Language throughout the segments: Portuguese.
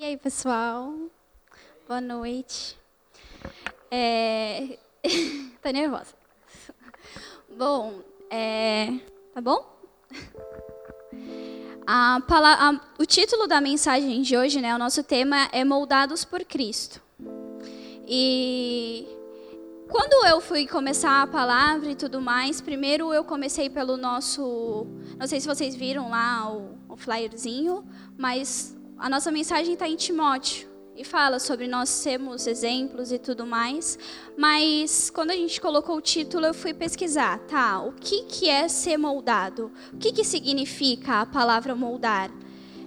E aí, pessoal? Boa noite. É... Nervosa. Bom, é... tá bom? A a... O título da mensagem de hoje, né, o nosso tema é Moldados por Cristo. E quando eu fui começar a palavra e tudo mais, primeiro eu comecei pelo nosso. Não sei se vocês viram lá o, o flyerzinho, mas a nossa mensagem está em Timóteo e fala sobre nós sermos exemplos e tudo mais. Mas quando a gente colocou o título, eu fui pesquisar, tá? O que, que é ser moldado? O que, que significa a palavra moldar?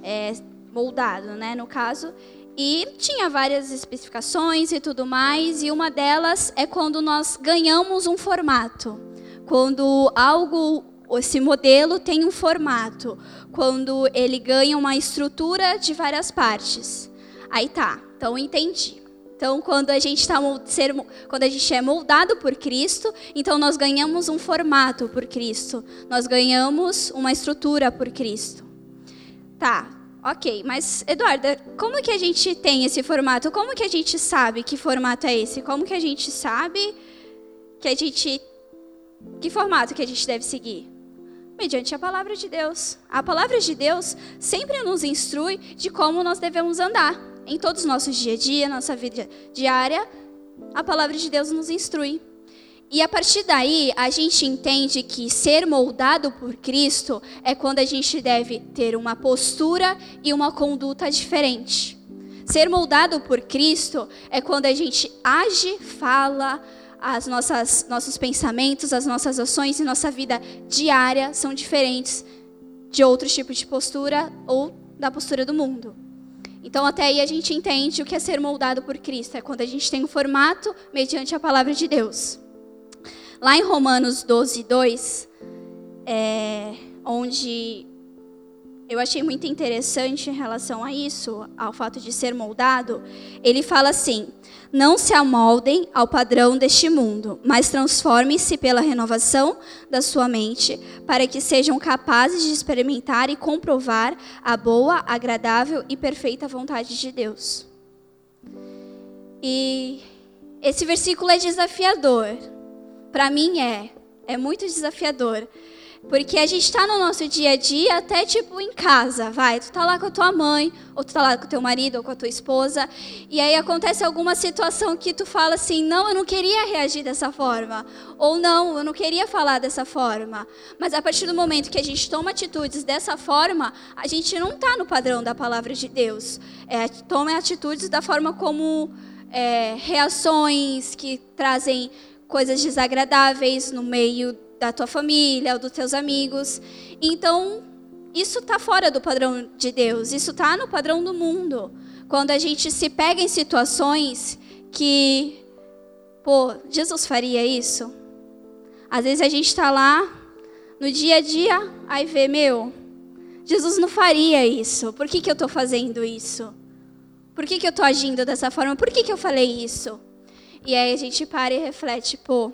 É, moldado, né, no caso. E tinha várias especificações e tudo mais, e uma delas é quando nós ganhamos um formato. Quando algo esse modelo tem um formato, quando ele ganha uma estrutura de várias partes. Aí tá, então entendi. Então, quando a gente está quando a gente é moldado por Cristo, então nós ganhamos um formato por Cristo, nós ganhamos uma estrutura por Cristo. Tá, ok. Mas Eduarda, como que a gente tem esse formato? Como que a gente sabe que formato é esse? Como que a gente sabe que a gente que formato que a gente deve seguir? Mediante a palavra de Deus. A palavra de Deus sempre nos instrui de como nós devemos andar. Em todos os nossos dia a dia, nossa vida diária, a palavra de Deus nos instrui. E a partir daí, a gente entende que ser moldado por Cristo é quando a gente deve ter uma postura e uma conduta diferente. Ser moldado por Cristo é quando a gente age, fala, as nossas nossos pensamentos, as nossas ações e nossa vida diária são diferentes de outros tipos de postura ou da postura do mundo. Então, até aí a gente entende o que é ser moldado por Cristo, é quando a gente tem um formato mediante a palavra de Deus. Lá em Romanos 12, 2, é, onde eu achei muito interessante em relação a isso, ao fato de ser moldado, ele fala assim: não se amoldem ao padrão deste mundo, mas transformem-se pela renovação da sua mente, para que sejam capazes de experimentar e comprovar a boa, agradável e perfeita vontade de Deus. E esse versículo é desafiador. Para mim é, é muito desafiador. Porque a gente está no nosso dia a dia, até tipo em casa, vai. Tu tá lá com a tua mãe, ou tu tá lá com o teu marido, ou com a tua esposa, e aí acontece alguma situação que tu fala assim: não, eu não queria reagir dessa forma. Ou não, eu não queria falar dessa forma. Mas a partir do momento que a gente toma atitudes dessa forma, a gente não está no padrão da palavra de Deus. É, toma atitudes da forma como é, reações que trazem coisas desagradáveis no meio da tua família ou dos teus amigos. Então, isso está fora do padrão de Deus, isso está no padrão do mundo. Quando a gente se pega em situações que, pô, Jesus faria isso? Às vezes a gente está lá no dia a dia, aí vê, meu, Jesus não faria isso. Por que, que eu estou fazendo isso? Por que, que eu estou agindo dessa forma? Por que, que eu falei isso? E aí a gente para e reflete, pô,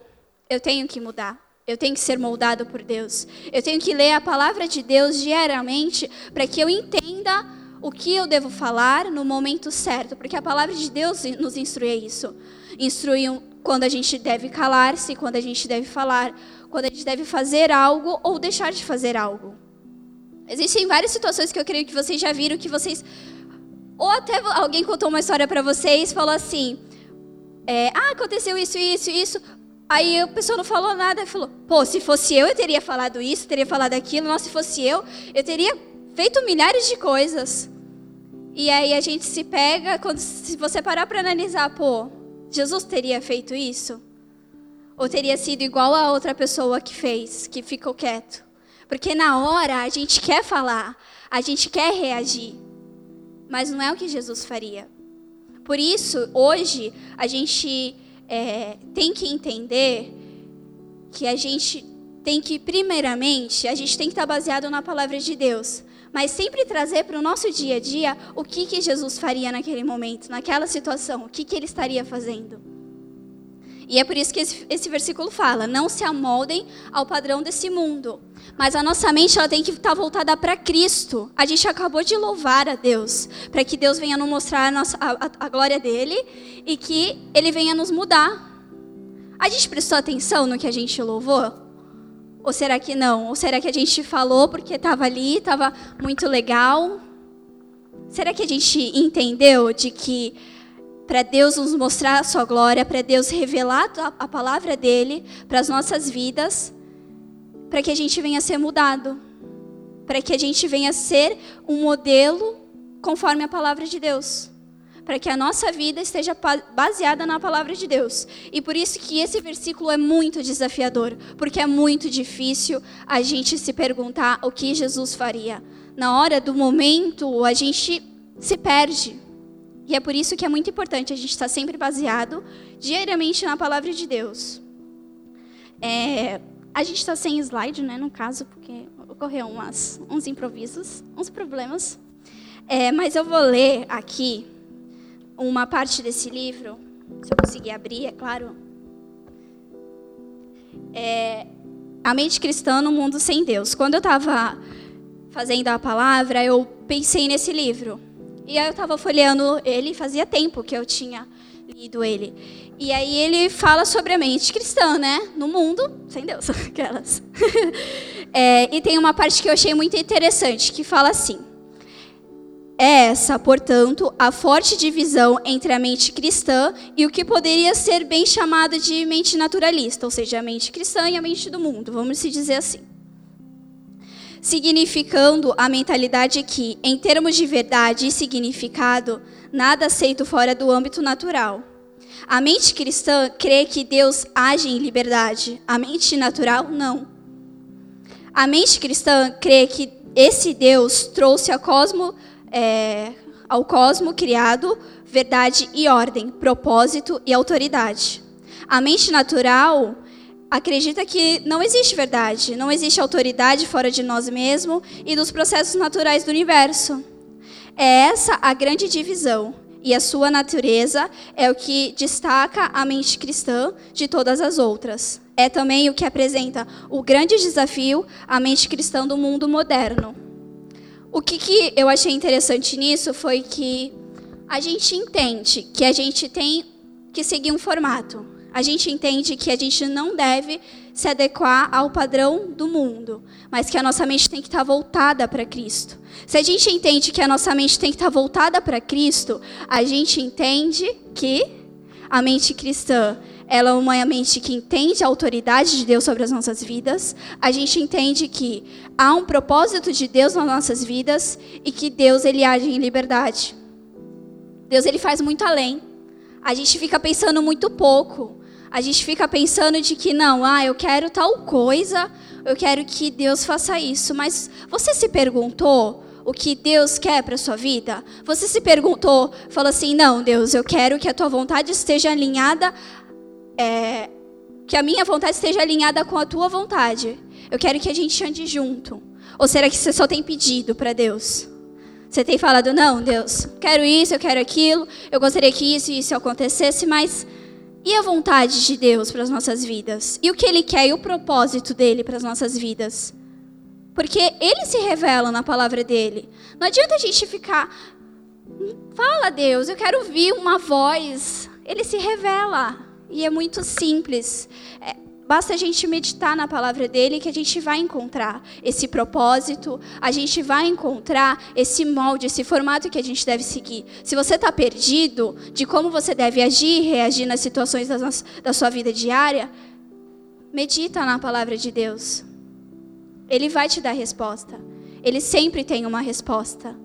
eu tenho que mudar. Eu tenho que ser moldado por Deus. Eu tenho que ler a palavra de Deus diariamente para que eu entenda o que eu devo falar no momento certo, porque a palavra de Deus nos instrui a isso. Instrui quando a gente deve calar-se, quando a gente deve falar, quando a gente deve fazer algo ou deixar de fazer algo. Existem várias situações que eu creio que vocês já viram que vocês ou até alguém contou uma história para vocês, falou assim: é, ah, aconteceu isso, isso, isso. Aí a pessoa não falou nada, falou: pô, se fosse eu, eu teria falado isso, teria falado aquilo. Nossa, se fosse eu, eu teria feito milhares de coisas. E aí a gente se pega, quando, se você parar para analisar, pô, Jesus teria feito isso? Ou teria sido igual a outra pessoa que fez, que ficou quieto? Porque na hora a gente quer falar, a gente quer reagir, mas não é o que Jesus faria. Por isso, hoje, a gente é, tem que entender que a gente tem que, primeiramente, a gente tem que estar baseado na palavra de Deus, mas sempre trazer para o nosso dia a dia o que, que Jesus faria naquele momento, naquela situação, o que, que ele estaria fazendo. E é por isso que esse, esse versículo fala: não se amoldem ao padrão desse mundo. Mas a nossa mente ela tem que estar voltada para Cristo. A gente acabou de louvar a Deus, para que Deus venha nos mostrar a, nossa, a, a glória dele e que ele venha nos mudar. A gente prestou atenção no que a gente louvou? Ou será que não? Ou será que a gente falou porque estava ali, estava muito legal? Será que a gente entendeu de que para Deus nos mostrar a sua glória, para Deus revelar a palavra dele para as nossas vidas, para que a gente venha a ser mudado, para que a gente venha a ser um modelo conforme a palavra de Deus, para que a nossa vida esteja baseada na palavra de Deus. E por isso que esse versículo é muito desafiador, porque é muito difícil a gente se perguntar o que Jesus faria. Na hora do momento, a gente se perde. E é por isso que é muito importante a gente estar sempre baseado diariamente na palavra de Deus. É, a gente está sem slide, né, no caso, porque ocorreu umas, uns improvisos, uns problemas. É, mas eu vou ler aqui uma parte desse livro, se eu conseguir abrir, é claro. É, a mente cristã no mundo sem Deus. Quando eu estava fazendo a palavra, eu pensei nesse livro. E aí eu estava folheando ele, fazia tempo que eu tinha lido ele. E aí ele fala sobre a mente cristã, né? No mundo, sem Deus, aquelas. é, e tem uma parte que eu achei muito interessante, que fala assim. É essa, portanto, a forte divisão entre a mente cristã e o que poderia ser bem chamado de mente naturalista, ou seja, a mente cristã e a mente do mundo, vamos se dizer assim significando a mentalidade que, em termos de verdade e significado, nada aceito fora do âmbito natural. A mente cristã crê que Deus age em liberdade, a mente natural não. A mente cristã crê que esse Deus trouxe ao cosmo, é, ao cosmo criado verdade e ordem, propósito e autoridade. A mente natural acredita que não existe verdade, não existe autoridade fora de nós mesmos e dos processos naturais do universo. É essa a grande divisão, e a sua natureza é o que destaca a mente cristã de todas as outras. É também o que apresenta o grande desafio à mente cristã do mundo moderno. O que, que eu achei interessante nisso foi que a gente entende que a gente tem que seguir um formato a gente entende que a gente não deve se adequar ao padrão do mundo, mas que a nossa mente tem que estar voltada para Cristo. Se a gente entende que a nossa mente tem que estar voltada para Cristo, a gente entende que a mente cristã ela é uma mente que entende a autoridade de Deus sobre as nossas vidas. A gente entende que há um propósito de Deus nas nossas vidas e que Deus ele age em liberdade. Deus ele faz muito além. A gente fica pensando muito pouco a gente fica pensando de que não, ah, eu quero tal coisa, eu quero que Deus faça isso. Mas você se perguntou o que Deus quer para sua vida? Você se perguntou, falou assim, não, Deus, eu quero que a tua vontade esteja alinhada, é, que a minha vontade esteja alinhada com a tua vontade. Eu quero que a gente ande junto. Ou será que você só tem pedido para Deus? Você tem falado, não, Deus, quero isso, eu quero aquilo, eu gostaria que isso e isso acontecesse, mas e a vontade de Deus para as nossas vidas? E o que Ele quer e o propósito dele para as nossas vidas? Porque Ele se revela na palavra dele. Não adianta a gente ficar. Fala, Deus, eu quero ouvir uma voz. Ele se revela. E é muito simples. É, Basta a gente meditar na palavra dele que a gente vai encontrar esse propósito, a gente vai encontrar esse molde, esse formato que a gente deve seguir. Se você está perdido de como você deve agir, reagir nas situações da sua vida diária, medita na palavra de Deus. Ele vai te dar resposta. Ele sempre tem uma resposta.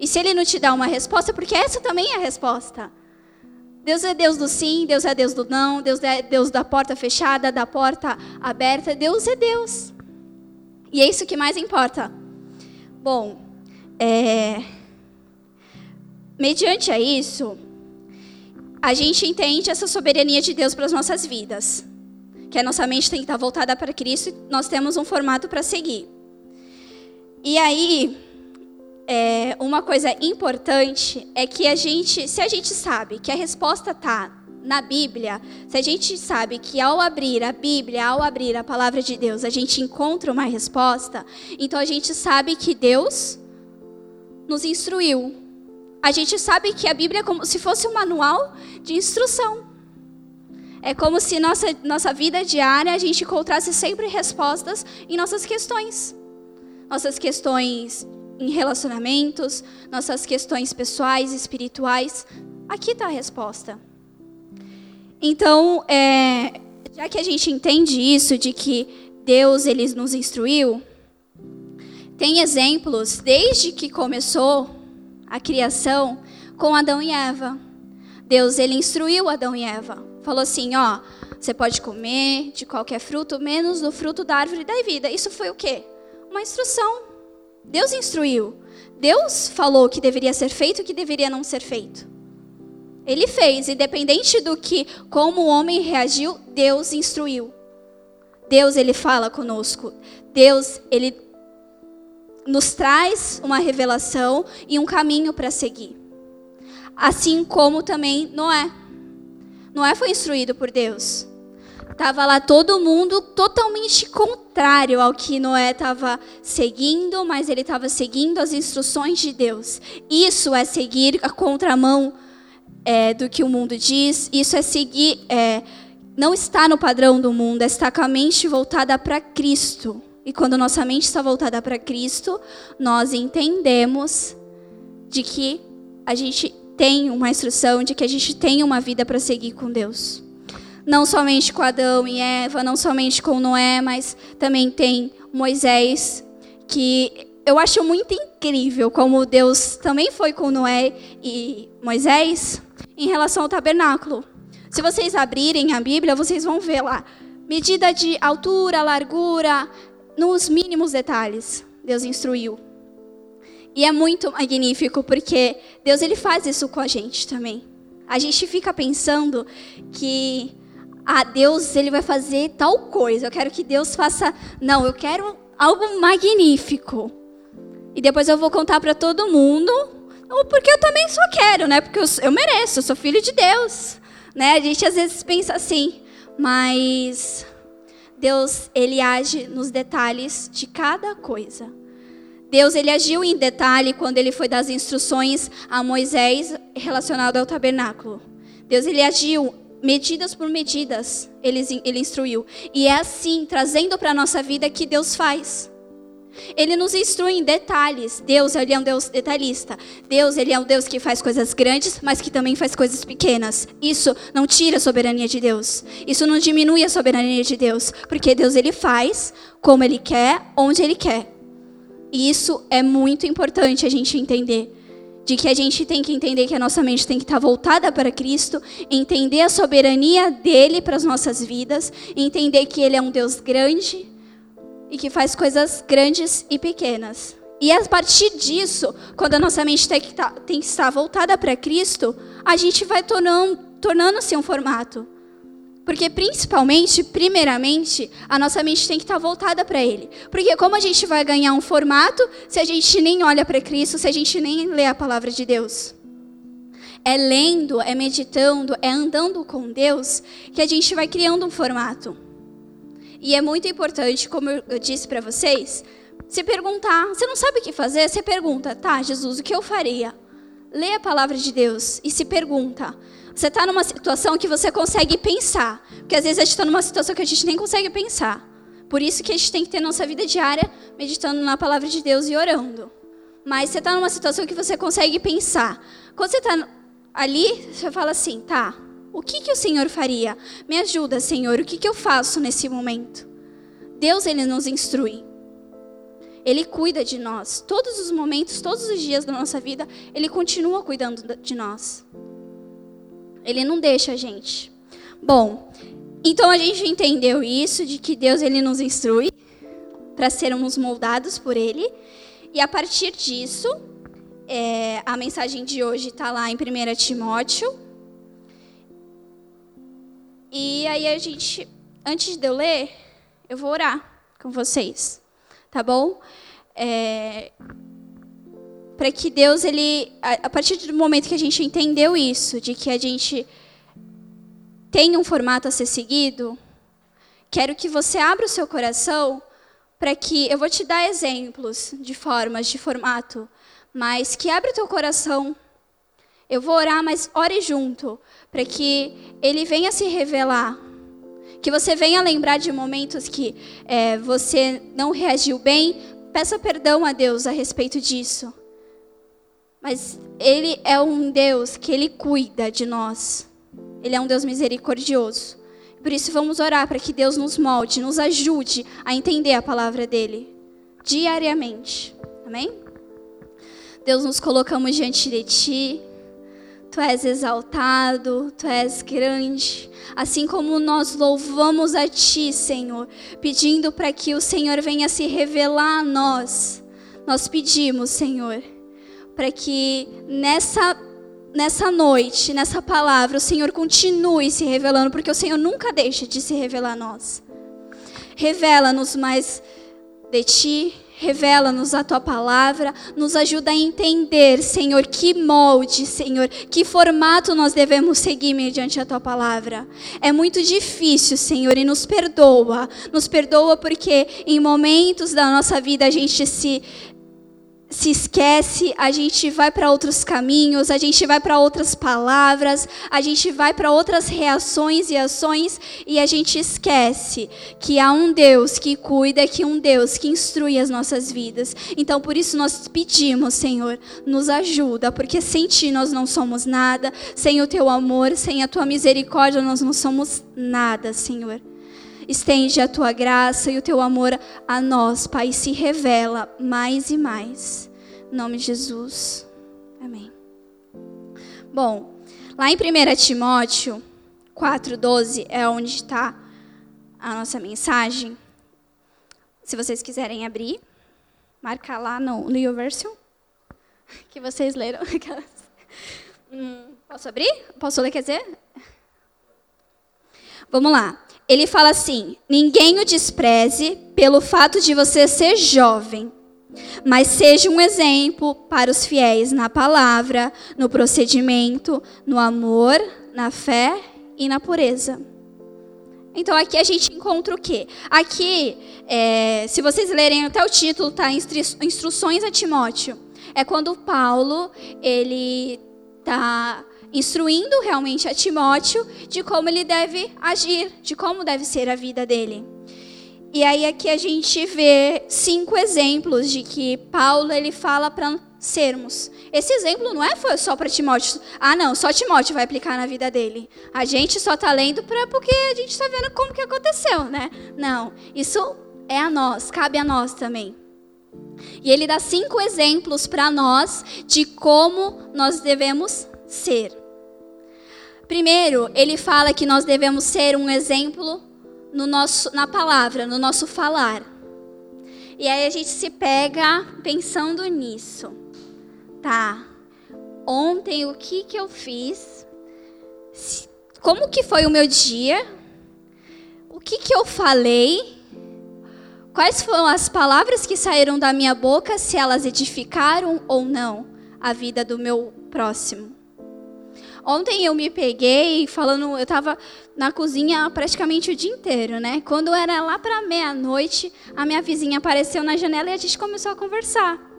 E se ele não te dá uma resposta, porque essa também é a resposta. Deus é Deus do sim, Deus é Deus do não, Deus é Deus da porta fechada, da porta aberta. Deus é Deus. E é isso que mais importa. Bom, é... mediante a isso, a gente entende essa soberania de Deus para as nossas vidas. Que a nossa mente tem que estar voltada para Cristo e nós temos um formato para seguir. E aí, é, uma coisa importante é que a gente, se a gente sabe que a resposta está na Bíblia, se a gente sabe que ao abrir a Bíblia, ao abrir a palavra de Deus, a gente encontra uma resposta, então a gente sabe que Deus nos instruiu. A gente sabe que a Bíblia é como se fosse um manual de instrução. É como se nossa, nossa vida diária a gente encontrasse sempre respostas em nossas questões. Nossas questões em relacionamentos, nossas questões pessoais, espirituais. Aqui está a resposta. Então, é, já que a gente entende isso, de que Deus ele nos instruiu, tem exemplos desde que começou a criação com Adão e Eva. Deus ele instruiu Adão e Eva. Falou assim, ó, você pode comer de qualquer fruto, menos do fruto da árvore da vida. Isso foi o quê? Uma instrução. Deus instruiu. Deus falou o que deveria ser feito e o que deveria não ser feito. Ele fez, independente do que, como o homem reagiu, Deus instruiu. Deus, ele fala conosco. Deus, ele nos traz uma revelação e um caminho para seguir. Assim como também Noé. Noé foi instruído por Deus. Tava lá todo mundo totalmente contrário ao que Noé estava seguindo, mas ele estava seguindo as instruções de Deus. Isso é seguir a contramão é, do que o mundo diz, isso é seguir, é, não está no padrão do mundo, é estar com a mente voltada para Cristo. E quando nossa mente está voltada para Cristo, nós entendemos de que a gente tem uma instrução, de que a gente tem uma vida para seguir com Deus. Não somente com Adão e Eva, não somente com Noé, mas também tem Moisés, que eu acho muito incrível como Deus também foi com Noé e Moisés em relação ao tabernáculo. Se vocês abrirem a Bíblia, vocês vão ver lá medida de altura, largura, nos mínimos detalhes. Deus instruiu. E é muito magnífico porque Deus ele faz isso com a gente também. A gente fica pensando que ah, Deus ele vai fazer tal coisa. Eu quero que Deus faça, não, eu quero algo magnífico. E depois eu vou contar para todo mundo ou porque eu também só quero, né? Porque eu, eu mereço, eu sou filho de Deus. Né? A gente às vezes pensa assim, mas Deus, ele age nos detalhes de cada coisa. Deus, ele agiu em detalhe quando ele foi dar as instruções a Moisés relacionado ao tabernáculo. Deus, ele agiu medidas por medidas, ele, ele instruiu. E é assim, trazendo para a nossa vida, que Deus faz. Ele nos instrui em detalhes. Deus, ele é um Deus detalhista. Deus, ele é um Deus que faz coisas grandes, mas que também faz coisas pequenas. Isso não tira a soberania de Deus. Isso não diminui a soberania de Deus, porque Deus ele faz como ele quer, onde ele quer. E isso é muito importante a gente entender. De que a gente tem que entender que a nossa mente tem que estar voltada para Cristo, entender a soberania dele para as nossas vidas, entender que ele é um Deus grande, e que faz coisas grandes e pequenas. E a partir disso, quando a nossa mente tem que, tá, estar voltada para Cristo, a gente vai tornando-se tornando um formato. Porque, principalmente, primeiramente, a nossa mente tem que estar voltada para Ele. Porque, como a gente vai ganhar um formato se a gente nem olha para Cristo, se a gente nem lê a palavra de Deus? É lendo, é meditando, é andando com Deus que a gente vai criando um formato. E é muito importante, como eu disse para vocês, se perguntar. Você não sabe o que fazer? Você pergunta, tá, Jesus, o que eu faria? Lê a palavra de Deus e se pergunta. Você está numa situação que você consegue pensar. Porque às vezes a gente está numa situação que a gente nem consegue pensar. Por isso que a gente tem que ter nossa vida diária meditando na palavra de Deus e orando. Mas você está numa situação que você consegue pensar. Quando você está ali, você fala assim, tá, o que, que o Senhor faria? Me ajuda, Senhor, o que, que eu faço nesse momento? Deus, Ele nos instrui. Ele cuida de nós. Todos os momentos, todos os dias da nossa vida, Ele continua cuidando de nós. Ele não deixa a gente. Bom, então a gente entendeu isso, de que Deus Ele nos instrui para sermos moldados por Ele. E a partir disso, é, a mensagem de hoje está lá em 1 Timóteo e aí a gente, antes de eu ler, eu vou orar com vocês, tá bom? É, para que Deus, ele, a, a partir do momento que a gente entendeu isso, de que a gente tem um formato a ser seguido, quero que você abra o seu coração para que eu vou te dar exemplos de formas, de formato, mas que abra o teu coração. Eu vou orar, mas ore junto, para que ele venha se revelar. Que você venha lembrar de momentos que é, você não reagiu bem, peça perdão a Deus a respeito disso. Mas Ele é um Deus que Ele cuida de nós. Ele é um Deus misericordioso. Por isso vamos orar para que Deus nos molde, nos ajude a entender a palavra dele diariamente. Amém? Deus, nos colocamos diante de ti. Tu és exaltado, tu és grande. Assim como nós louvamos a ti, Senhor, pedindo para que o Senhor venha se revelar a nós. Nós pedimos, Senhor, para que nessa nessa noite, nessa palavra, o Senhor continue se revelando, porque o Senhor nunca deixa de se revelar a nós. Revela-nos mais de ti, revela-nos a tua palavra, nos ajuda a entender, Senhor, que molde, Senhor, que formato nós devemos seguir mediante a tua palavra. É muito difícil, Senhor, e nos perdoa. Nos perdoa porque em momentos da nossa vida a gente se se esquece, a gente vai para outros caminhos, a gente vai para outras palavras, a gente vai para outras reações e ações e a gente esquece que há um Deus que cuida, que um Deus que instrui as nossas vidas. Então por isso nós pedimos, Senhor, nos ajuda, porque sem ti nós não somos nada, sem o teu amor, sem a tua misericórdia nós não somos nada, Senhor. Estende a tua graça e o teu amor a nós, Pai, se revela mais e mais. Em nome de Jesus. Amém. Bom, lá em 1 Timóteo 4,12 é onde está a nossa mensagem. Se vocês quiserem abrir, marca lá no Leo Version, que vocês leram. hum, posso abrir? Posso ler, quer dizer? Vamos lá ele fala assim: ninguém o despreze pelo fato de você ser jovem, mas seja um exemplo para os fiéis na palavra, no procedimento, no amor, na fé e na pureza. Então aqui a gente encontra o quê? Aqui, é, se vocês lerem até o título, tá? Instruções a Timóteo. É quando Paulo ele tá instruindo realmente a Timóteo de como ele deve agir, de como deve ser a vida dele. E aí aqui a gente vê cinco exemplos de que Paulo ele fala para sermos. Esse exemplo não é só para Timóteo. Ah, não, só Timóteo vai aplicar na vida dele. A gente só está lendo para porque a gente está vendo como que aconteceu, né? Não, isso é a nós, cabe a nós também. E ele dá cinco exemplos para nós de como nós devemos ser. Primeiro, ele fala que nós devemos ser um exemplo no nosso, na palavra, no nosso falar. E aí a gente se pega pensando nisso. Tá. Ontem o que que eu fiz? Como que foi o meu dia? O que que eu falei? Quais foram as palavras que saíram da minha boca, se elas edificaram ou não a vida do meu próximo? Ontem eu me peguei falando, eu estava na cozinha praticamente o dia inteiro, né? Quando era lá para meia-noite, a minha vizinha apareceu na janela e a gente começou a conversar.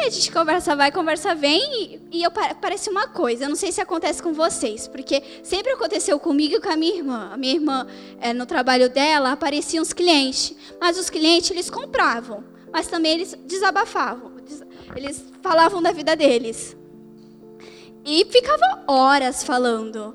E a gente conversa vai, conversa vem, e, e eu parece uma coisa. Eu não sei se acontece com vocês, porque sempre aconteceu comigo e com a minha irmã. A minha irmã, é, no trabalho dela, apareciam os clientes, mas os clientes eles compravam, mas também eles desabafavam, eles falavam da vida deles. E ficava horas falando.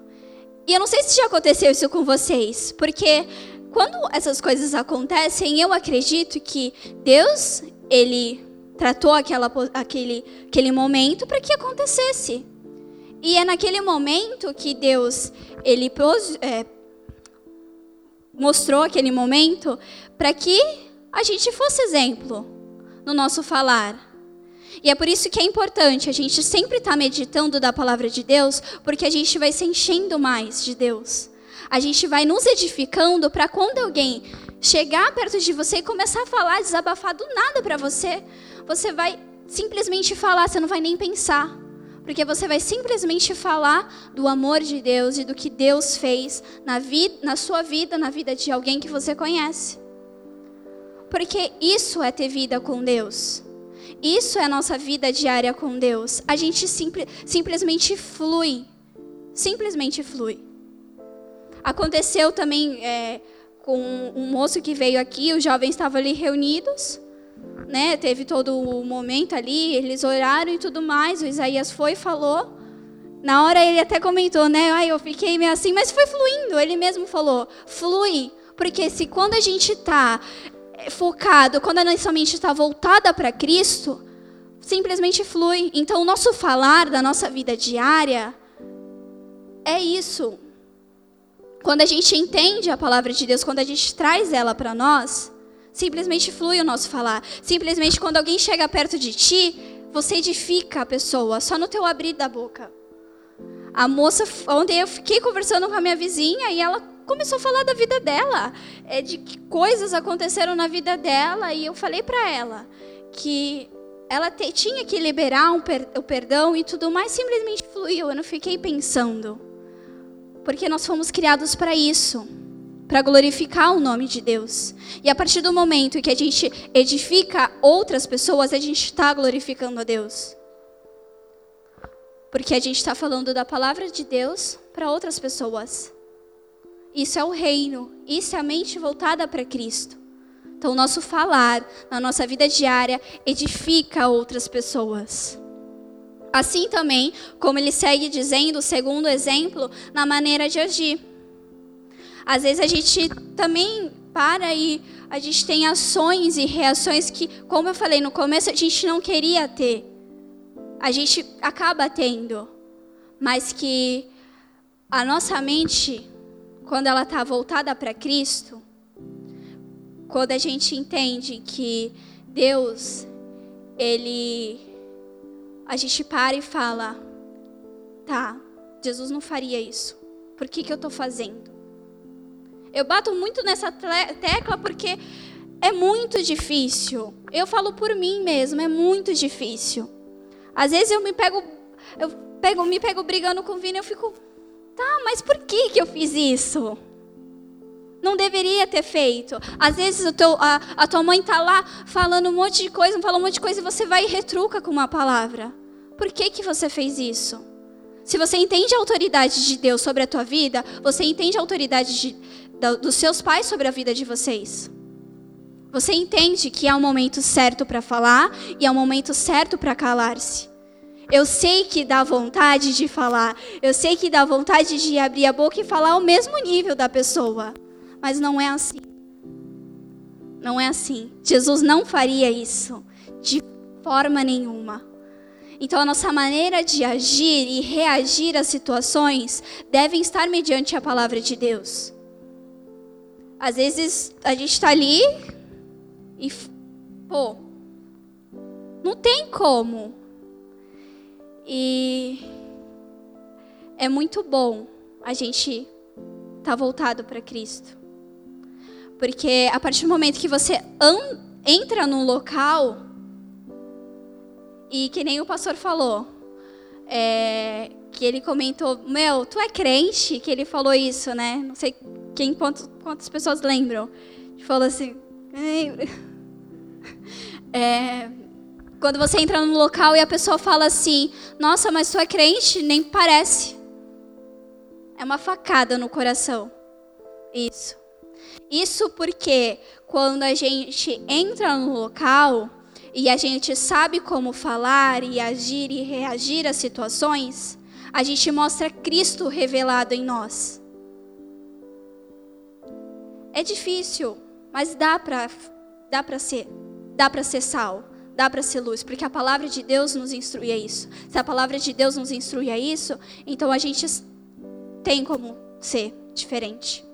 E eu não sei se já aconteceu isso com vocês, porque quando essas coisas acontecem, eu acredito que Deus, ele tratou aquela, aquele, aquele momento para que acontecesse. E é naquele momento que Deus, ele é, mostrou aquele momento para que a gente fosse exemplo no nosso falar. E é por isso que é importante a gente sempre estar tá meditando da palavra de Deus, porque a gente vai se enchendo mais de Deus. A gente vai nos edificando para quando alguém chegar perto de você e começar a falar, desabafar do nada para você, você vai simplesmente falar, você não vai nem pensar. Porque você vai simplesmente falar do amor de Deus e do que Deus fez na, vida, na sua vida, na vida de alguém que você conhece. Porque isso é ter vida com Deus. Isso é a nossa vida diária com Deus. A gente simple, simplesmente flui. Simplesmente flui. Aconteceu também é, com um moço que veio aqui, os jovens estavam ali reunidos né, teve todo o momento ali, eles oraram e tudo mais, o Isaías foi e falou. Na hora ele até comentou, né? Ai, eu fiquei meio assim, mas foi fluindo. Ele mesmo falou, flui. Porque se quando a gente está focado, quando a nossa mente está voltada para Cristo, simplesmente flui. Então, o nosso falar da nossa vida diária é isso. Quando a gente entende a palavra de Deus, quando a gente traz ela para nós, Simplesmente flui o nosso falar. Simplesmente quando alguém chega perto de ti, você edifica a pessoa só no teu abrir da boca. A moça, ontem eu fiquei conversando com a minha vizinha e ela começou a falar da vida dela, é, de que coisas aconteceram na vida dela e eu falei para ela que ela te, tinha que liberar um per, o perdão e tudo mais, simplesmente fluiu. Eu não fiquei pensando, porque nós fomos criados para isso para glorificar o nome de Deus. E a partir do momento que a gente edifica outras pessoas, a gente está glorificando a Deus. Porque a gente está falando da palavra de Deus para outras pessoas. Isso é o reino, isso é a mente voltada para Cristo. Então, o nosso falar na nossa vida diária edifica outras pessoas. Assim também, como ele segue dizendo, segundo exemplo, na maneira de agir. Às vezes a gente também para e a gente tem ações e reações que, como eu falei no começo, a gente não queria ter. A gente acaba tendo. Mas que a nossa mente, quando ela está voltada para Cristo, quando a gente entende que Deus, Ele. A gente para e fala: tá, Jesus não faria isso. Por que, que eu estou fazendo? Eu bato muito nessa tecla porque é muito difícil. Eu falo por mim mesmo, é muito difícil. Às vezes eu me pego, eu pego, me pego brigando com o Vini, eu fico, tá, mas por que que eu fiz isso? Não deveria ter feito. Às vezes teu, a, a, tua mãe está lá falando um monte de coisa, fala um monte de coisa e você vai e retruca com uma palavra. Por que que você fez isso? Se você entende a autoridade de Deus sobre a tua vida, você entende a autoridade de, dos seus pais sobre a vida de vocês. Você entende que há um momento certo para falar e há um momento certo para calar-se. Eu sei que dá vontade de falar, eu sei que dá vontade de abrir a boca e falar ao mesmo nível da pessoa, mas não é assim. Não é assim. Jesus não faria isso de forma nenhuma. Então, a nossa maneira de agir e reagir às situações devem estar mediante a palavra de Deus. Às vezes a gente está ali e, pô, não tem como. E é muito bom a gente estar tá voltado para Cristo. Porque a partir do momento que você entra num local, e que nem o pastor falou, é, que ele comentou, meu, tu é crente? Que ele falou isso, né? Não sei quem, quantos, quantas pessoas lembram? Falou assim. É, quando você entra num local e a pessoa fala assim: Nossa, mas tu é crente? Nem parece. É uma facada no coração. Isso. Isso porque quando a gente entra no local e a gente sabe como falar e agir e reagir às situações, a gente mostra Cristo revelado em nós. É difícil, mas dá para dá para ser, dá para ser sal, dá para ser luz, porque a palavra de Deus nos instrui a isso. Se a palavra de Deus nos instrui a isso, então a gente tem como ser diferente.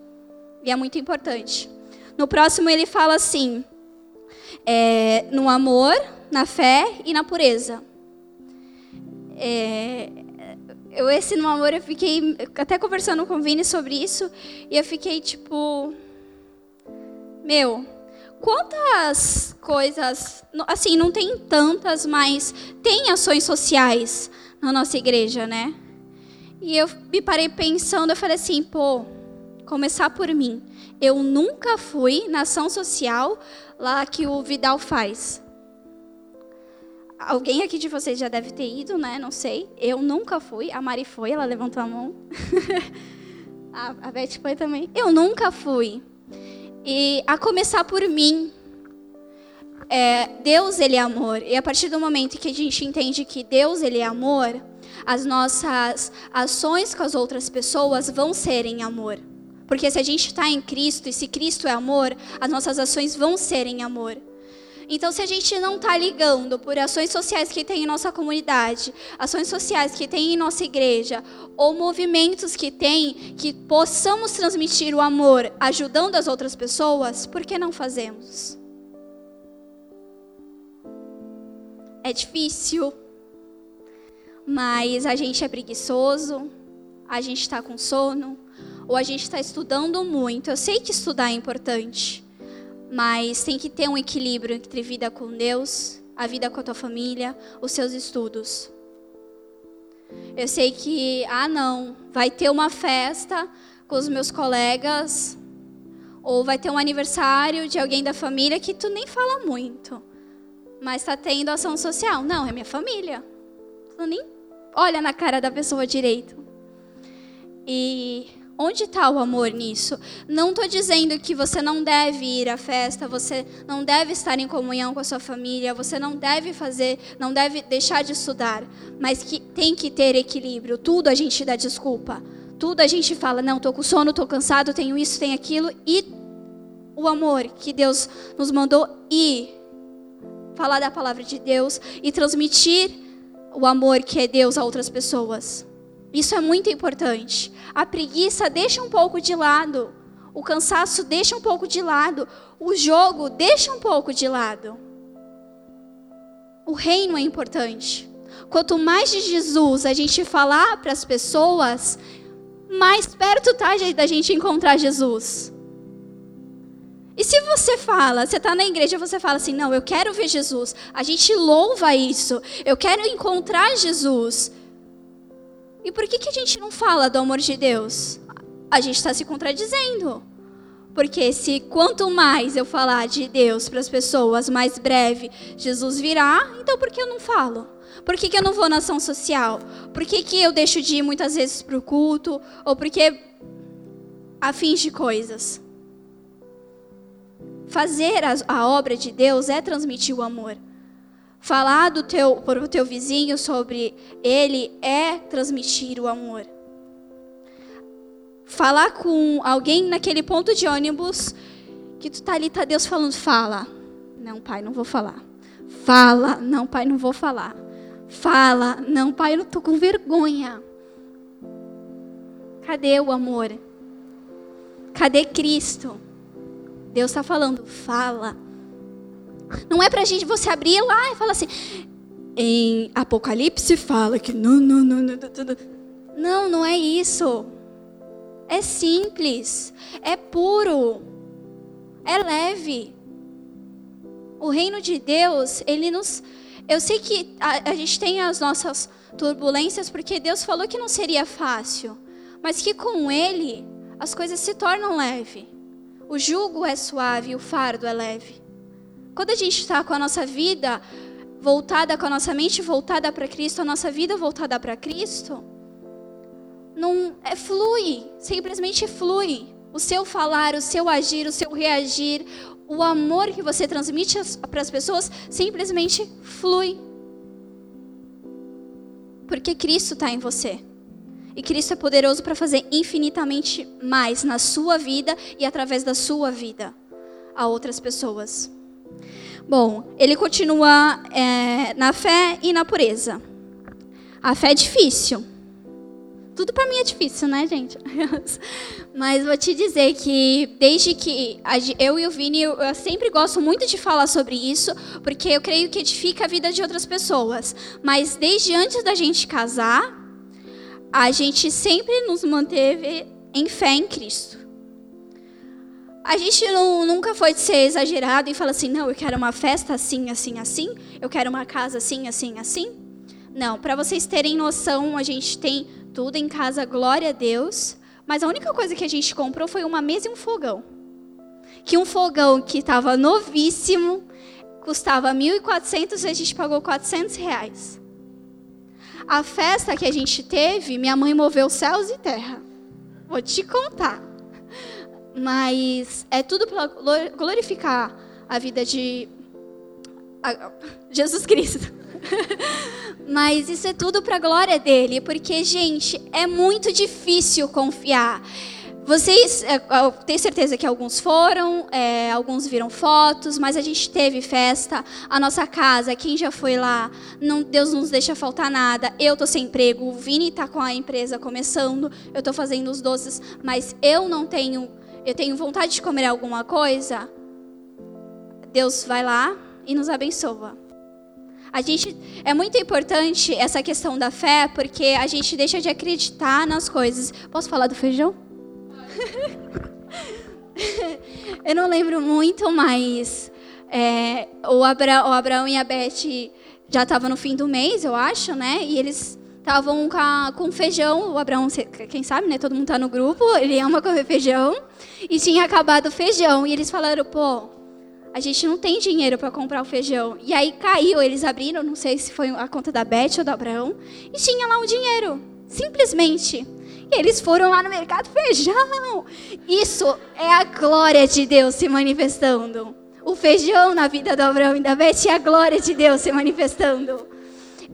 E é muito importante. No próximo ele fala assim: é, no amor, na fé e na pureza. É, eu esse no amor eu fiquei até conversando com o Vini sobre isso e eu fiquei tipo meu, quantas coisas, assim, não tem tantas, mas tem ações sociais na nossa igreja, né? E eu me parei pensando, eu falei assim, pô, começar por mim. Eu nunca fui na ação social lá que o Vidal faz. Alguém aqui de vocês já deve ter ido, né? Não sei. Eu nunca fui. A Mari foi, ela levantou a mão. a, Beth foi também. Eu nunca fui. E a começar por mim. É, Deus, ele é amor. E a partir do momento que a gente entende que Deus, ele é amor, as nossas ações com as outras pessoas vão ser em amor. Porque se a gente está em Cristo e se Cristo é amor, as nossas ações vão ser em amor. Então, se a gente não está ligando por ações sociais que tem em nossa comunidade, ações sociais que tem em nossa igreja, ou movimentos que tem, que possamos transmitir o amor ajudando as outras pessoas, por que não fazemos? É difícil, mas a gente é preguiçoso, a gente está com sono, ou a gente está estudando muito. Eu sei que estudar é importante, mas tem que ter um equilíbrio entre vida com Deus, a vida com a tua família, os seus estudos. Eu sei que, ah, não, vai ter uma festa com os meus colegas, ou vai ter um aniversário de alguém da família que tu nem fala muito, mas está tendo ação social. Não, é minha família. Tu nem olha na cara da pessoa direito. E onde está o amor nisso? Não estou dizendo que você não deve ir à festa, você não deve estar em comunhão com a sua família, você não deve fazer, não deve deixar de estudar, mas que tem que ter equilíbrio. Tudo a gente dá desculpa. Tudo a gente fala, não, estou com sono, estou cansado, tenho isso, tenho aquilo. E o amor que Deus nos mandou ir, falar da palavra de Deus e transmitir o amor que é Deus a outras pessoas. Isso é muito importante. A preguiça deixa um pouco de lado. O cansaço deixa um pouco de lado. O jogo deixa um pouco de lado. O reino é importante. Quanto mais de Jesus a gente falar para as pessoas, mais perto está da gente encontrar Jesus. E se você fala, você está na igreja, você fala assim, não, eu quero ver Jesus. A gente louva isso. Eu quero encontrar Jesus. E por que, que a gente não fala do amor de Deus? A gente está se contradizendo. Porque se quanto mais eu falar de Deus para as pessoas, mais breve Jesus virá, então por que eu não falo? Por que, que eu não vou na ação social? Por que, que eu deixo de ir muitas vezes para o culto? Ou porque afins de coisas? Fazer a, a obra de Deus é transmitir o amor. Falar do teu, para o teu vizinho sobre ele é transmitir o amor. Falar com alguém naquele ponto de ônibus que tu tá ali, tá Deus falando, fala. Não, pai, não vou falar. Fala, não, pai, não vou falar. Fala, não, pai, eu tô com vergonha. Cadê o amor? Cadê Cristo? Deus está falando, fala. Não é para a gente você abrir lá e falar assim. Em Apocalipse fala que não, não, não, não, não. Não, é isso. É simples, é puro, é leve. O reino de Deus, ele nos. Eu sei que a, a gente tem as nossas turbulências porque Deus falou que não seria fácil, mas que com Ele as coisas se tornam leves. O jugo é suave, o fardo é leve. Quando a gente está com a nossa vida voltada, com a nossa mente voltada para Cristo, a nossa vida voltada para Cristo, não é, flui, simplesmente flui. O seu falar, o seu agir, o seu reagir, o amor que você transmite para as pessoas simplesmente flui. Porque Cristo está em você. E Cristo é poderoso para fazer infinitamente mais na sua vida e através da sua vida a outras pessoas. Bom, ele continua é, na fé e na pureza. A fé é difícil. Tudo para mim é difícil, né, gente? Mas vou te dizer que desde que eu e o Vini, eu sempre gosto muito de falar sobre isso, porque eu creio que edifica a vida de outras pessoas. Mas desde antes da gente casar, a gente sempre nos manteve em fé em Cristo. A gente não, nunca foi de ser exagerado e falar assim, não, eu quero uma festa assim, assim, assim, eu quero uma casa assim, assim, assim. Não, para vocês terem noção, a gente tem tudo em casa, glória a Deus. Mas a única coisa que a gente comprou foi uma mesa e um fogão. Que um fogão que estava novíssimo, custava 1.400 e a gente pagou 400 reais. A festa que a gente teve, minha mãe moveu céus e terra. Vou te contar. Mas é tudo para glorificar a vida de Jesus Cristo. Mas isso é tudo para a glória dele, porque, gente, é muito difícil confiar. Vocês, é, eu tenho certeza que alguns foram, é, alguns viram fotos, mas a gente teve festa. A nossa casa, quem já foi lá, não, Deus não nos deixa faltar nada. Eu tô sem emprego, o Vini tá com a empresa começando, eu tô fazendo os doces, mas eu não tenho, eu tenho vontade de comer alguma coisa. Deus vai lá e nos abençoa. A gente é muito importante essa questão da fé, porque a gente deixa de acreditar nas coisas. Posso falar do feijão? eu não lembro muito, mas é, o, Abra, o Abraão e a Beth já estavam no fim do mês, eu acho, né? E eles estavam com, com feijão. O Abraão, quem sabe, né? Todo mundo tá no grupo, ele ama comer feijão. E tinha acabado o feijão. E eles falaram, pô, a gente não tem dinheiro para comprar o feijão. E aí caiu, eles abriram, não sei se foi a conta da Beth ou do Abraão, e tinha lá o dinheiro. Simplesmente. E eles foram lá no mercado, feijão. Isso é a glória de Deus se manifestando. O feijão na vida do Abraão e da Beth é a glória de Deus se manifestando.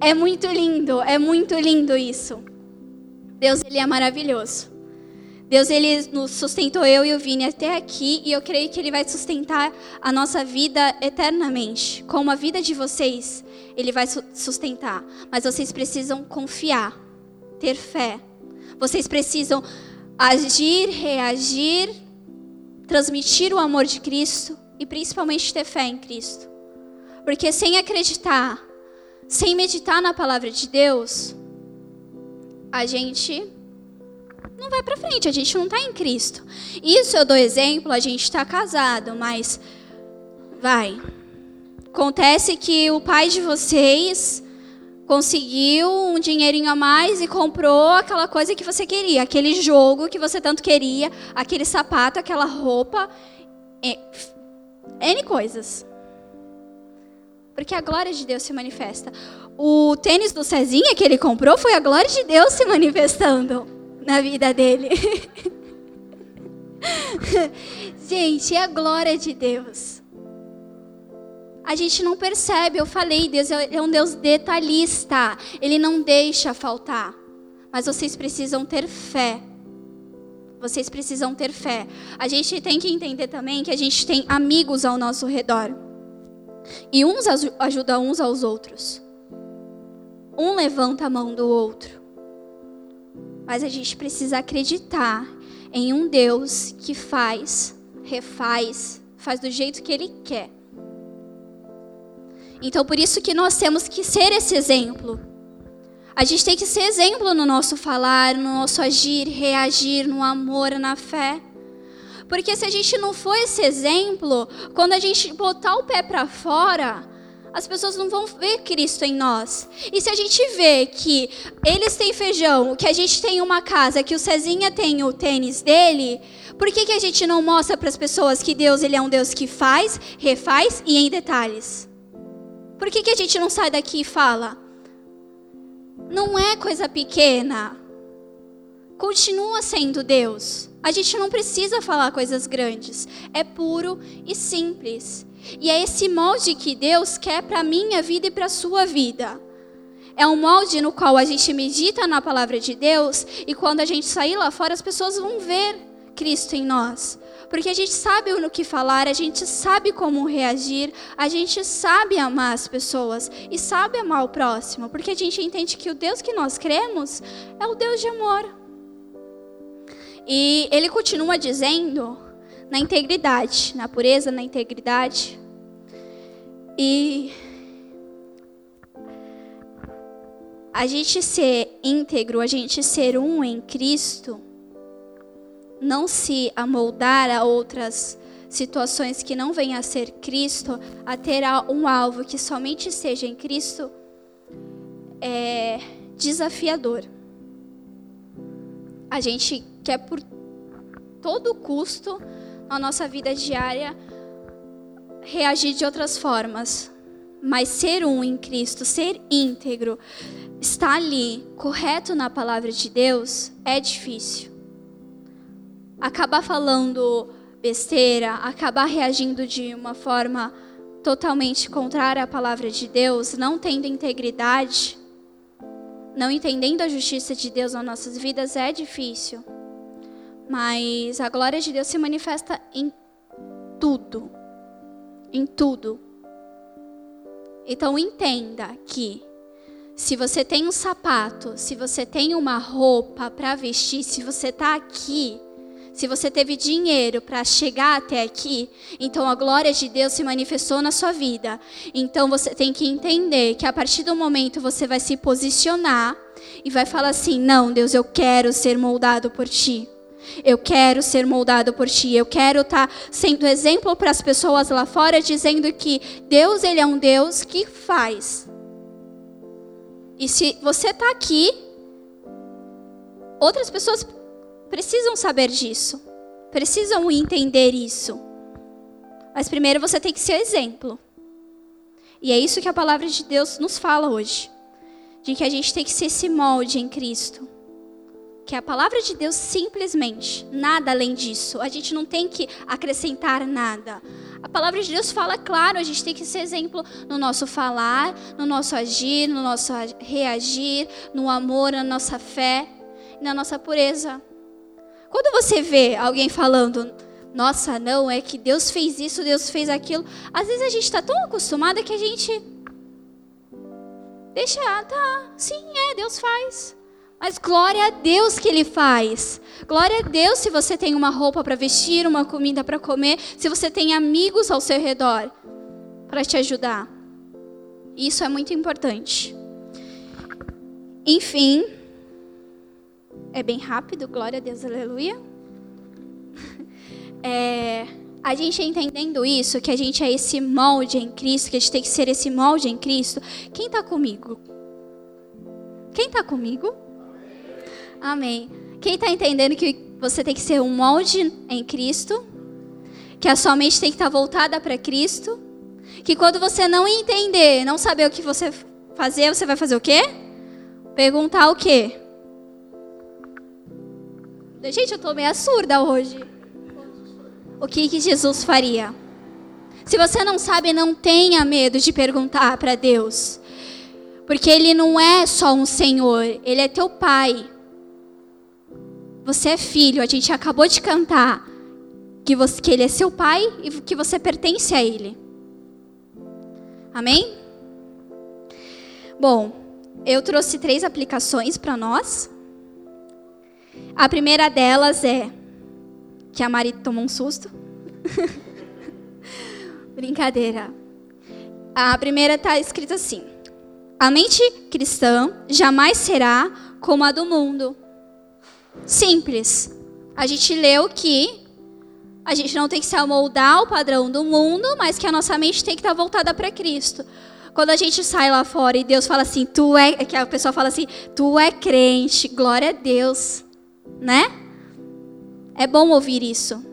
É muito lindo, é muito lindo isso. Deus, ele é maravilhoso. Deus, ele nos sustentou eu e o Vini até aqui e eu creio que ele vai sustentar a nossa vida eternamente. Como a vida de vocês, ele vai sustentar. Mas vocês precisam confiar, ter fé vocês precisam agir, reagir, transmitir o amor de Cristo e principalmente ter fé em Cristo. Porque sem acreditar, sem meditar na palavra de Deus, a gente não vai para frente, a gente não está em Cristo. Isso eu dou exemplo, a gente está casado, mas vai. Acontece que o pai de vocês conseguiu um dinheirinho a mais e comprou aquela coisa que você queria, aquele jogo que você tanto queria, aquele sapato, aquela roupa, N coisas. Porque a glória de Deus se manifesta. O tênis do Cezinha que ele comprou foi a glória de Deus se manifestando na vida dele. Gente, é a glória de Deus a gente não percebe. Eu falei, Deus é um Deus detalhista. Ele não deixa faltar. Mas vocês precisam ter fé. Vocês precisam ter fé. A gente tem que entender também que a gente tem amigos ao nosso redor. E uns ajudam uns aos outros. Um levanta a mão do outro. Mas a gente precisa acreditar em um Deus que faz, refaz, faz do jeito que Ele quer. Então, por isso que nós temos que ser esse exemplo. A gente tem que ser exemplo no nosso falar, no nosso agir, reagir, no amor, na fé. Porque se a gente não for esse exemplo, quando a gente botar o pé para fora, as pessoas não vão ver Cristo em nós. E se a gente vê que eles têm feijão, que a gente tem uma casa, que o Cezinha tem o tênis dele, por que, que a gente não mostra para as pessoas que Deus ele é um Deus que faz, refaz e em detalhes? Por que, que a gente não sai daqui e fala? Não é coisa pequena. Continua sendo Deus. A gente não precisa falar coisas grandes. É puro e simples. E é esse molde que Deus quer para a minha vida e para a sua vida. É um molde no qual a gente medita na palavra de Deus e quando a gente sair lá fora, as pessoas vão ver Cristo em nós. Porque a gente sabe no que falar, a gente sabe como reagir, a gente sabe amar as pessoas e sabe amar o próximo, porque a gente entende que o Deus que nós cremos é o Deus de amor. E ele continua dizendo na integridade, na pureza, na integridade. E a gente ser íntegro, a gente ser um em Cristo, não se amoldar a outras situações que não venham a ser Cristo, a ter um alvo que somente seja em Cristo, é desafiador. A gente quer por todo custo na nossa vida diária reagir de outras formas. Mas ser um em Cristo, ser íntegro, estar ali, correto na palavra de Deus, é difícil. Acabar falando besteira, acabar reagindo de uma forma totalmente contrária à palavra de Deus, não tendo integridade, não entendendo a justiça de Deus nas nossas vidas, é difícil. Mas a glória de Deus se manifesta em tudo. Em tudo. Então entenda que se você tem um sapato, se você tem uma roupa para vestir, se você está aqui, se você teve dinheiro para chegar até aqui, então a glória de Deus se manifestou na sua vida. Então você tem que entender que a partir do momento você vai se posicionar e vai falar assim: "Não, Deus, eu quero ser moldado por ti". Eu quero ser moldado por ti. Eu quero estar tá sendo exemplo para as pessoas lá fora, dizendo que Deus ele é um Deus que faz. E se você está aqui, outras pessoas precisam saber disso, precisam entender isso. Mas primeiro você tem que ser exemplo. E é isso que a palavra de Deus nos fala hoje. De que a gente tem que ser esse molde em Cristo. Que a palavra de Deus simplesmente, nada além disso. A gente não tem que acrescentar nada. A palavra de Deus fala claro, a gente tem que ser exemplo no nosso falar, no nosso agir, no nosso reagir, no amor, na nossa fé, na nossa pureza. Quando você vê alguém falando, nossa, não, é que Deus fez isso, Deus fez aquilo, às vezes a gente está tão acostumada que a gente deixa, tá, sim, é, Deus faz. Mas glória a Deus que Ele faz. Glória a Deus se você tem uma roupa para vestir, uma comida para comer, se você tem amigos ao seu redor para te ajudar. Isso é muito importante. Enfim, é bem rápido, glória a Deus, aleluia. É, a gente entendendo isso, que a gente é esse molde em Cristo, que a gente tem que ser esse molde em Cristo. Quem está comigo? Quem está comigo? Amém. Quem está entendendo que você tem que ser um molde em Cristo? Que a sua mente tem que estar tá voltada para Cristo? Que quando você não entender, não saber o que você fazer, você vai fazer o quê? Perguntar o quê? Gente, eu tô meio surda hoje. O que, que Jesus faria? Se você não sabe, não tenha medo de perguntar para Deus. Porque Ele não é só um Senhor, Ele é teu Pai. Você é filho, a gente acabou de cantar que, você, que Ele é seu Pai e que você pertence a Ele. Amém? Bom, eu trouxe três aplicações para nós. A primeira delas é que a Mari tomou um susto. Brincadeira. A primeira está escrita assim: A mente cristã jamais será como a do mundo. Simples. A gente leu que a gente não tem que se amoldar ao padrão do mundo, mas que a nossa mente tem que estar voltada para Cristo. Quando a gente sai lá fora e Deus fala assim, tu é, que a pessoa fala assim, tu é crente, glória a Deus né? É bom ouvir isso.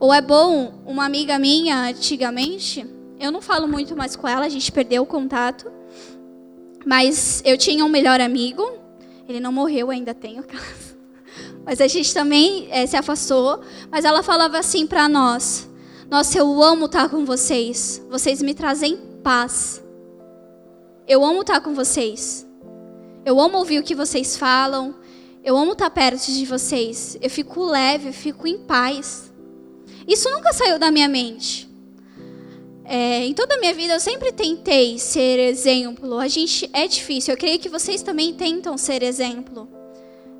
Ou é bom, uma amiga minha antigamente, eu não falo muito mais com ela, a gente perdeu o contato. Mas eu tinha um melhor amigo, ele não morreu, ainda tenho. Mas a gente também é, se afastou. Mas ela falava assim para nós: Nossa, eu amo estar com vocês. Vocês me trazem paz. Eu amo estar com vocês. Eu amo ouvir o que vocês falam. Eu amo estar perto de vocês. Eu fico leve, eu fico em paz. Isso nunca saiu da minha mente. É, em toda a minha vida eu sempre tentei ser exemplo. A gente é difícil. Eu creio que vocês também tentam ser exemplo.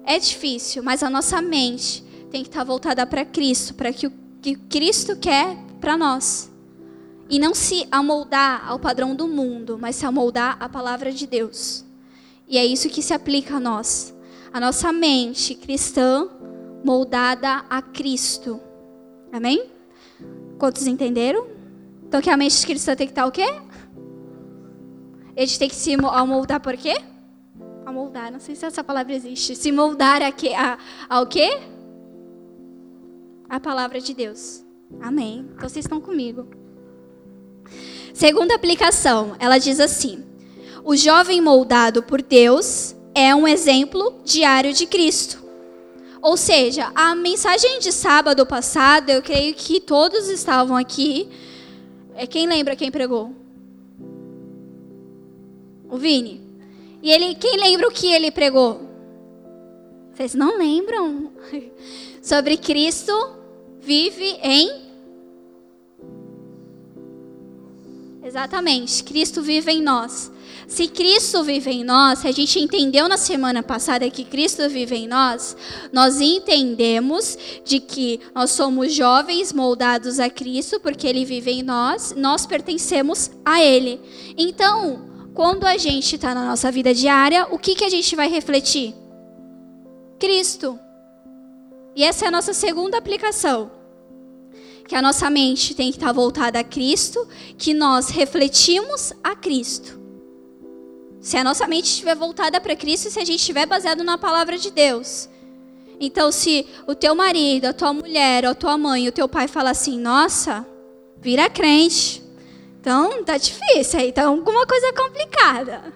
É difícil, mas a nossa mente tem que estar voltada para Cristo, para que o que Cristo quer para nós. E não se amoldar ao padrão do mundo, mas se amoldar à palavra de Deus. E é isso que se aplica a nós a nossa mente cristã moldada a Cristo. Amém? Quantos entenderam? Então que a mente cristã tem que estar o quê? A gente tem que se moldar por quê? a moldar, não sei se essa palavra existe. Se moldar a que, a, ao quê? A palavra de Deus. Amém. Então vocês estão comigo. Segunda aplicação, ela diz assim: o jovem moldado por Deus é um exemplo diário de Cristo. Ou seja, a mensagem de sábado passado, eu creio que todos estavam aqui. É quem lembra quem pregou? O Vini. E ele, quem lembra o que ele pregou? Vocês não lembram? Sobre Cristo vive em Exatamente, Cristo vive em nós. Se Cristo vive em nós, se a gente entendeu na semana passada que Cristo vive em nós, nós entendemos de que nós somos jovens moldados a Cristo, porque Ele vive em nós, nós pertencemos a Ele. Então, quando a gente está na nossa vida diária, o que, que a gente vai refletir? Cristo. E essa é a nossa segunda aplicação que a nossa mente tem que estar voltada a Cristo, que nós refletimos a Cristo. Se a nossa mente estiver voltada para Cristo se a gente estiver baseado na palavra de Deus. Então, se o teu marido, a tua mulher, a tua mãe, o teu pai fala assim: "Nossa, vira crente". Então, tá difícil aí, tá alguma coisa complicada.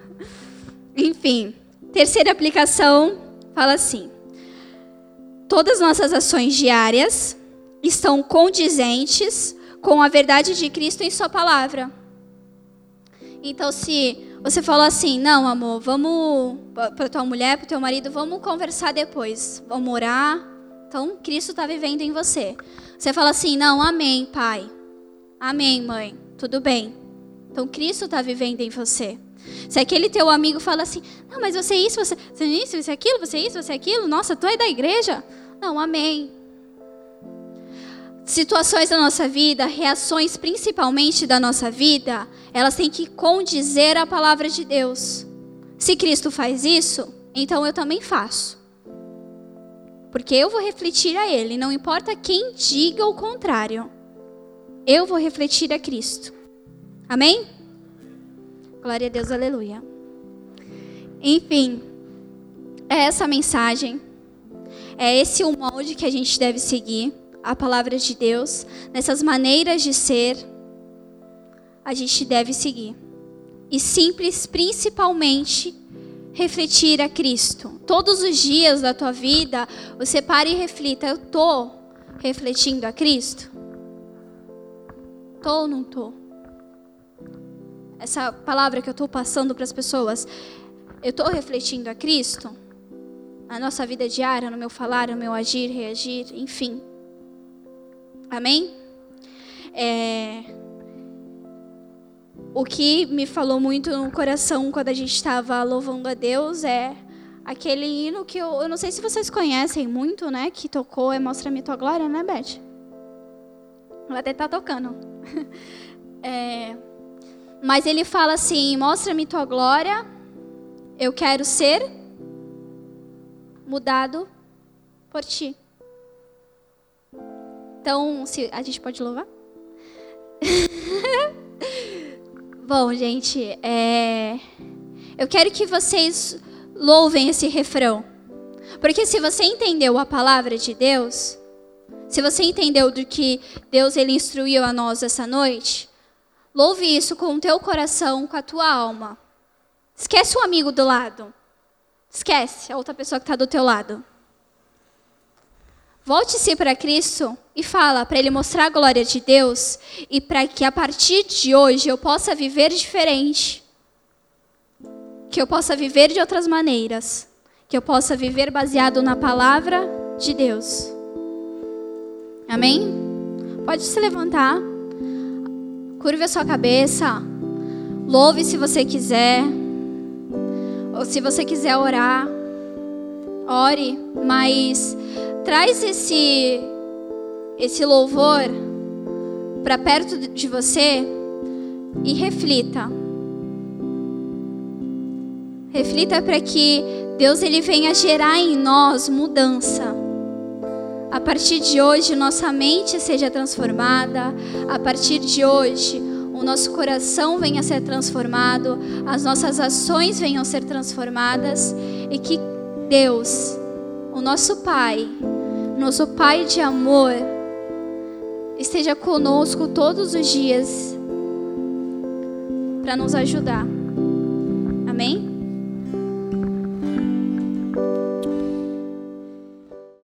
Enfim, terceira aplicação fala assim: Todas nossas ações diárias estão condizentes com a verdade de Cristo em sua palavra. Então, se você falou assim: não, amor, vamos para tua mulher, para teu marido, vamos conversar depois, vamos orar. Então, Cristo está vivendo em você. Você fala assim: não, amém, pai. Amém, mãe. Tudo bem. Então, Cristo está vivendo em você. Se aquele teu amigo fala assim: não, mas você é isso, você, você é isso, você é aquilo, você é isso, você é aquilo, nossa, tu é da igreja? Não, amém situações da nossa vida, reações principalmente da nossa vida, elas têm que condizer a palavra de Deus. Se Cristo faz isso, então eu também faço. Porque eu vou refletir a Ele, não importa quem diga o contrário. Eu vou refletir a Cristo. Amém? Glória a Deus, aleluia. Enfim, é essa mensagem. É esse o molde que a gente deve seguir a palavra de Deus, nessas maneiras de ser, a gente deve seguir. E simples, principalmente, refletir a Cristo. Todos os dias da tua vida, você para e reflita: eu tô refletindo a Cristo? Tô ou não tô? Essa palavra que eu estou passando para as pessoas, eu estou refletindo a Cristo? Na nossa vida diária, no meu falar, no meu agir, reagir, enfim. Amém? É... O que me falou muito no coração quando a gente estava louvando a Deus é aquele hino que eu, eu não sei se vocês conhecem muito, né? Que tocou é Mostra-me tua glória, né, Beth? Ela até tá tocando. É... Mas ele fala assim: Mostra-me tua glória, eu quero ser mudado por ti. Então, se a gente pode louvar? Bom, gente, é... eu quero que vocês louvem esse refrão. Porque se você entendeu a palavra de Deus, se você entendeu do que Deus ele instruiu a nós essa noite, louve isso com o teu coração, com a tua alma. Esquece o amigo do lado. Esquece a outra pessoa que está do teu lado. Volte-se para Cristo e fala para Ele mostrar a glória de Deus e para que a partir de hoje eu possa viver diferente. Que eu possa viver de outras maneiras. Que eu possa viver baseado na palavra de Deus. Amém? Pode se levantar. Curve a sua cabeça. Louve se você quiser. Ou se você quiser orar, ore, mas traz esse esse louvor para perto de você e reflita. Reflita para que Deus ele venha gerar em nós mudança. A partir de hoje, nossa mente seja transformada. A partir de hoje, o nosso coração venha a ser transformado, as nossas ações venham a ser transformadas e que Deus, o nosso Pai, nosso Pai de amor, esteja conosco todos os dias para nos ajudar. Amém?